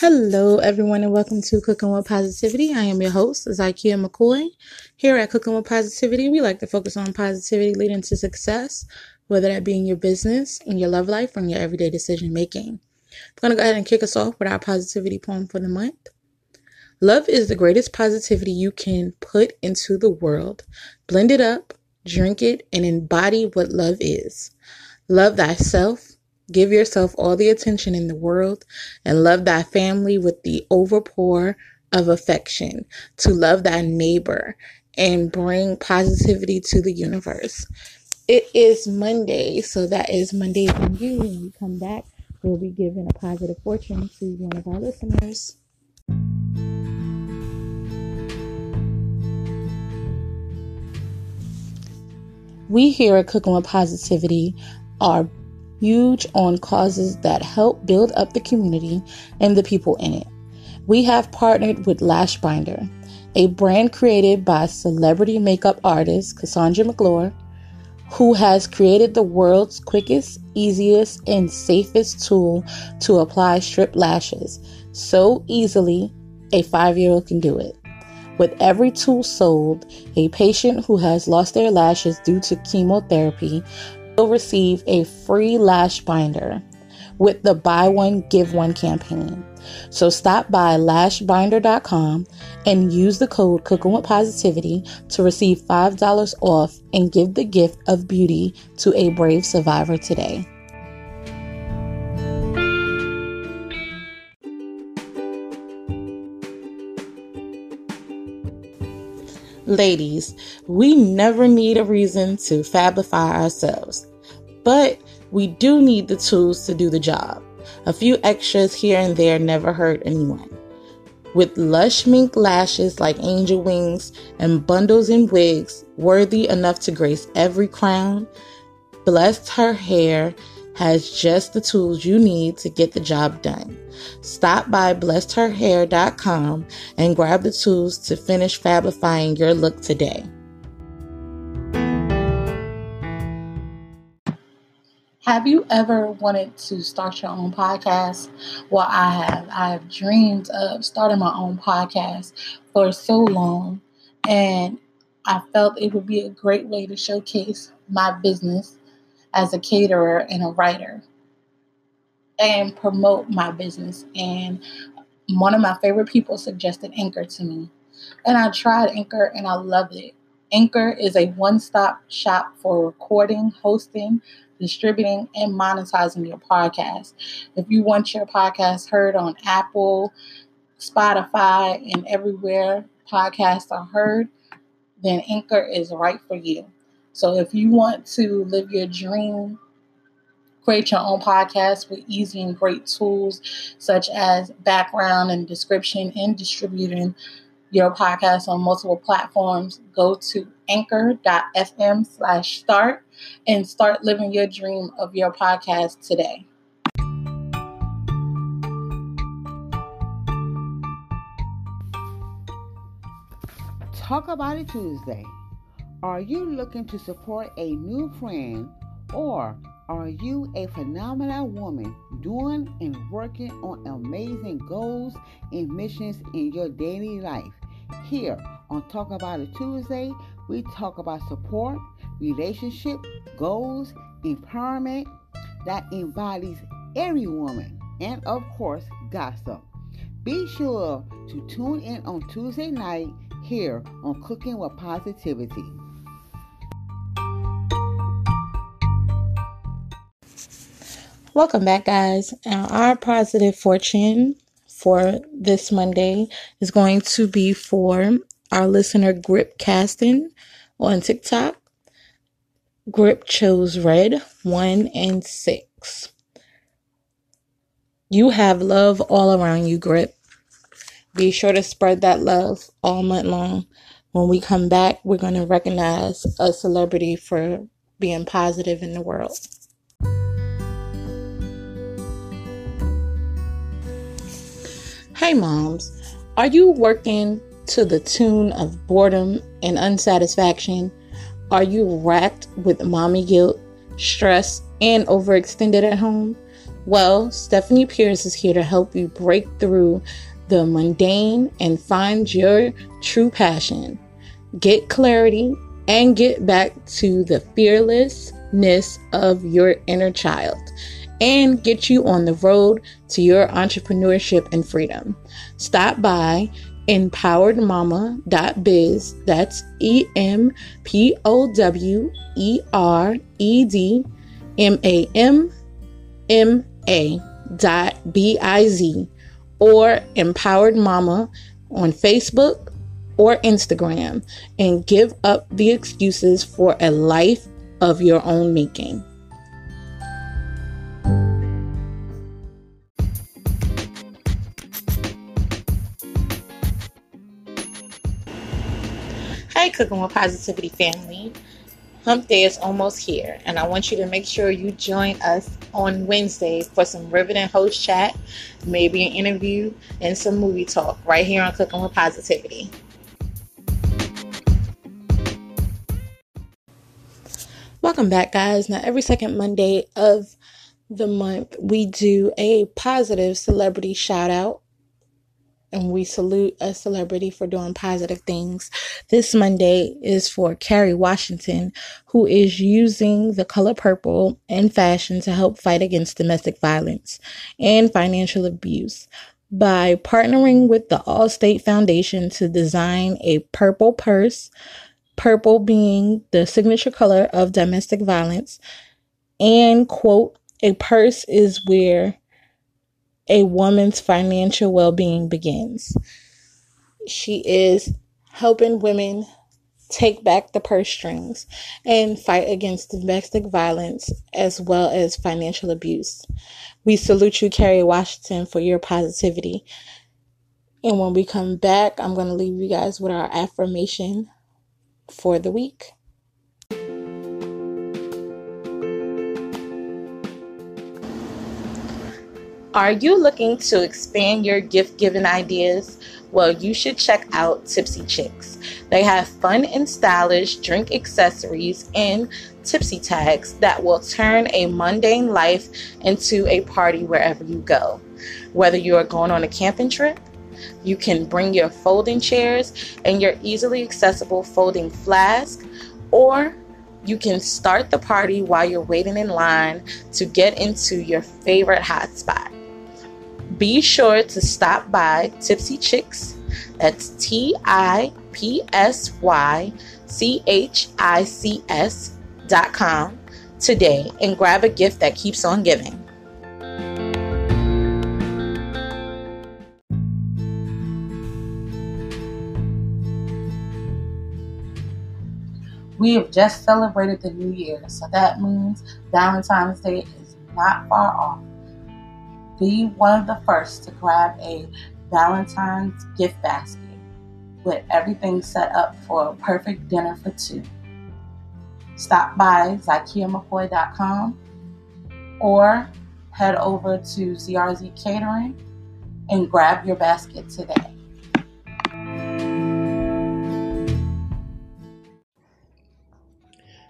Hello, everyone, and welcome to Cooking with Positivity. I am your host, Zykia McCoy. Here at Cooking with Positivity, we like to focus on positivity leading to success, whether that be in your business, in your love life, or in your everyday decision making. I'm going to go ahead and kick us off with our positivity poem for the month. Love is the greatest positivity you can put into the world. Blend it up, drink it, and embody what love is. Love thyself Give yourself all the attention in the world and love thy family with the overpour of affection, to love thy neighbor and bring positivity to the universe. It is Monday, so that is Monday for you. When we come back, we'll be giving a positive fortune to one of our listeners. We here at Cooking with Positivity are huge on causes that help build up the community and the people in it. We have partnered with Lashbinder, a brand created by celebrity makeup artist Cassandra McClure, who has created the world's quickest, easiest, and safest tool to apply strip lashes so easily a five year old can do it. With every tool sold, a patient who has lost their lashes due to chemotherapy will receive a free lash binder with the buy one give one campaign. So stop by lashbinder.com and use the code cooking with positivity to receive $5 off and give the gift of beauty to a brave survivor today. Ladies, we never need a reason to fabify ourselves, but we do need the tools to do the job. A few extras here and there never hurt anyone. With lush mink lashes like angel wings and bundles and wigs worthy enough to grace every crown, blessed her hair has just the tools you need to get the job done. Stop by blessedherhair.com and grab the tools to finish fabifying your look today. Have you ever wanted to start your own podcast? Well, I have. I have dreamed of starting my own podcast for so long, and I felt it would be a great way to showcase my business as a caterer and a writer and promote my business. And one of my favorite people suggested Anchor to me. And I tried Anchor and I loved it. Anchor is a one stop shop for recording, hosting, distributing, and monetizing your podcast. If you want your podcast heard on Apple, Spotify, and everywhere podcasts are heard, then Anchor is right for you. So if you want to live your dream, create your own podcast with easy and great tools such as background and description and distributing your podcast on multiple platforms, go to anchor.fm slash start and start living your dream of your podcast today. Talk about it Tuesday. Are you looking to support a new friend or are you a phenomenal woman doing and working on amazing goals and missions in your daily life? Here on Talk About It Tuesday, we talk about support, relationship, goals, empowerment that embodies every woman, and of course, gossip. Be sure to tune in on Tuesday night here on Cooking with Positivity. Welcome back, guys. Now, our positive fortune for this Monday is going to be for our listener Grip Casting on TikTok. Grip chose red, one and six. You have love all around you, Grip. Be sure to spread that love all month long. When we come back, we're going to recognize a celebrity for being positive in the world. Hey, moms, are you working to the tune of boredom and unsatisfaction? Are you racked with mommy guilt, stress, and overextended at home? Well, Stephanie Pierce is here to help you break through the mundane and find your true passion. Get clarity and get back to the fearlessness of your inner child and get you on the road to your entrepreneurship and freedom. Stop by empoweredmama.biz. That's E M P O W E R E D M A M M A dot B I Z or Empowered Mama on Facebook or Instagram and give up the excuses for a life of your own making. Cooking with Positivity family. Hump Day is almost here, and I want you to make sure you join us on Wednesday for some riveting host chat, maybe an interview, and some movie talk right here on Cooking with Positivity. Welcome back, guys. Now, every second Monday of the month, we do a positive celebrity shout out and we salute a celebrity for doing positive things. This Monday is for Kerry Washington, who is using the color purple in fashion to help fight against domestic violence and financial abuse by partnering with the Allstate Foundation to design a purple purse, purple being the signature color of domestic violence, and quote, a purse is where a woman's financial well being begins. She is helping women take back the purse strings and fight against domestic violence as well as financial abuse. We salute you, Kerry Washington, for your positivity. And when we come back, I'm going to leave you guys with our affirmation for the week. Are you looking to expand your gift giving ideas? Well, you should check out Tipsy Chicks. They have fun and stylish drink accessories and tipsy tags that will turn a mundane life into a party wherever you go. Whether you are going on a camping trip, you can bring your folding chairs and your easily accessible folding flask, or you can start the party while you're waiting in line to get into your favorite hotspot. Be sure to stop by Tipsy Chicks. That's T I P S Y C H I C S dot com today and grab a gift that keeps on giving. We have just celebrated the new year, so that means Valentine's Day is not far off. Be one of the first to grab a Valentine's gift basket with everything set up for a perfect dinner for two. Stop by ZykiaMcCoy.com or head over to ZRZ Catering and grab your basket today.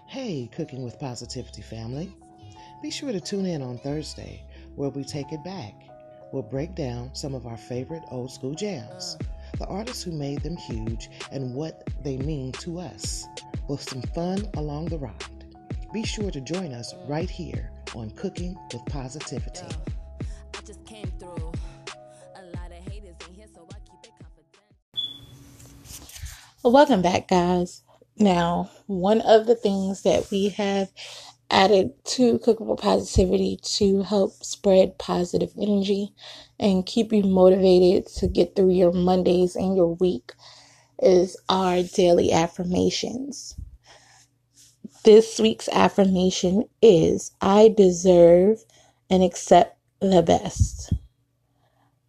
Hey, Cooking with Positivity family. Be sure to tune in on Thursday where we take it back. We'll break down some of our favorite old school jams, the artists who made them huge, and what they mean to us, with some fun along the ride. Be sure to join us right here on Cooking with Positivity. Well, welcome back, guys. Now, one of the things that we have added to Cooking with Positivity to help spread positive energy and keep you motivated to get through your Mondays and your week is our daily affirmations. This week's affirmation is I deserve and accept the best.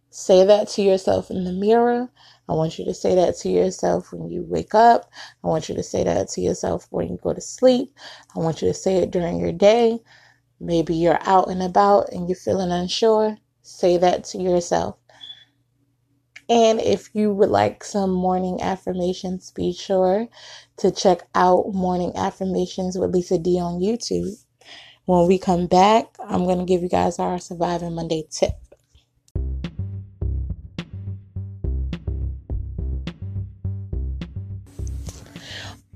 Say that to yourself in the mirror I want you to say that to yourself when you wake up. I want you to say that to yourself when you go to sleep. I want you to say it during your day. Maybe you're out and about and you're feeling unsure. Say that to yourself. And if you would like some morning affirmations, be sure to check out Morning Affirmations with Lisa D on YouTube. When we come back, I'm going to give you guys our Surviving Monday tip.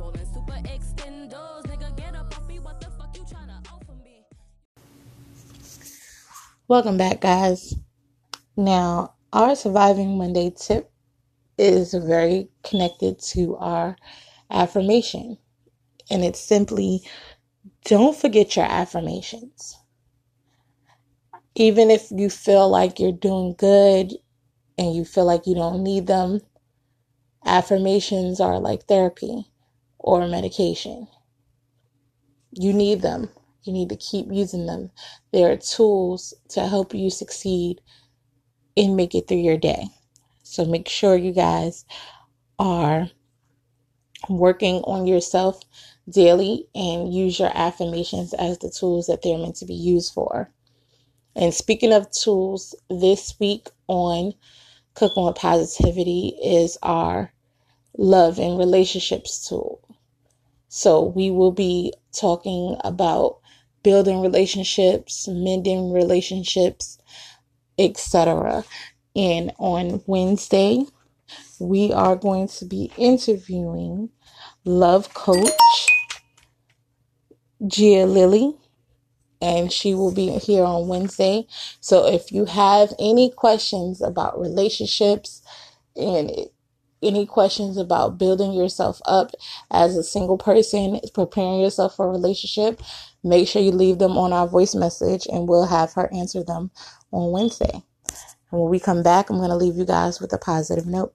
Super extendos. Nigga, get up off me. What the fuck you offer me? Welcome back, guys. Now, our Surviving Monday tip is very connected to our affirmation. And it's simply don't forget your affirmations. Even if you feel like you're doing good and you feel like you don't need them, affirmations are like therapy or medication. You need them. You need to keep using them. They are tools to help you succeed and make it through your day. So make sure you guys are working on yourself daily and use your affirmations as the tools that they're meant to be used for. And speaking of tools, this week on Cooking with Positivity is our love and relationships tool. So we will be talking about building relationships, mending relationships, etc. And on Wednesday, we are going to be interviewing love coach Gia Lily, and she will be here on Wednesday. So if you have any questions about relationships and any questions about building yourself up as a single person, preparing yourself for a relationship, make sure you leave them on our voice message and we'll have her answer them on Wednesday. And when we come back, I'm going to leave you guys with a positive note.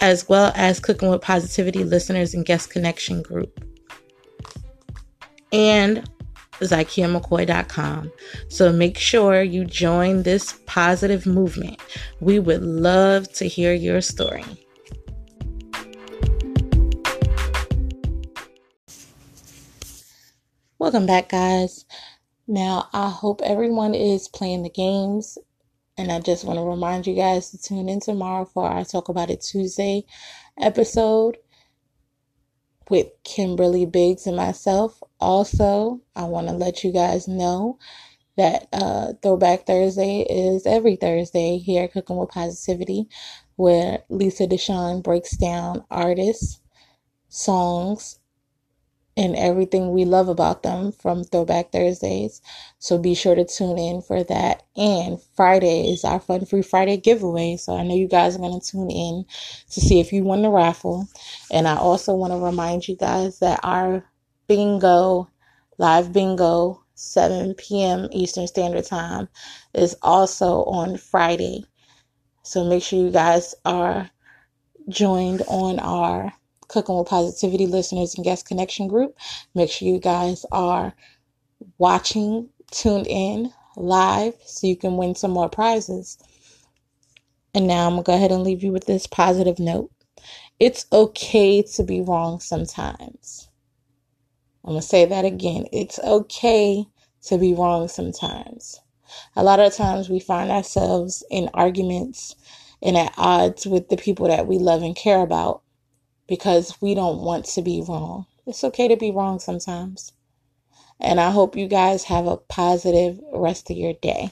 as well as Cooking with Positivity listeners and guest connection group. And ZykiaMcCoy.com. So make sure you join this positive movement. We would love to hear your story. Welcome back, guys. Now, I hope everyone is playing the games and I just want to remind you guys to tune in tomorrow for our Talk About It Tuesday episode with Kimberly Biggs and myself. Also, I want to let you guys know that uh, Throwback Thursday is every Thursday here at Cooking with Positivity, where Lisa Deshawn breaks down artists, songs, and everything we love about them from Throwback Thursdays. So be sure to tune in for that. And Friday is our Fun Free Friday giveaway. So I know you guys are going to tune in to see if you won the raffle. And I also want to remind you guys that our bingo, live bingo, 7 p.m. Eastern Standard Time, is also on Friday. So make sure you guys are joined on our Cooking with Positivity listeners and guest connection group. Make sure you guys are watching, tuned in live so you can win some more prizes. And now I'm going to go ahead and leave you with this positive note. It's okay to be wrong sometimes. I'm going to say that again. It's okay to be wrong sometimes. A lot of times we find ourselves in arguments and at odds with the people that we love and care about because we don't want to be wrong. It's okay to be wrong sometimes. And I hope you guys have a positive rest of your day.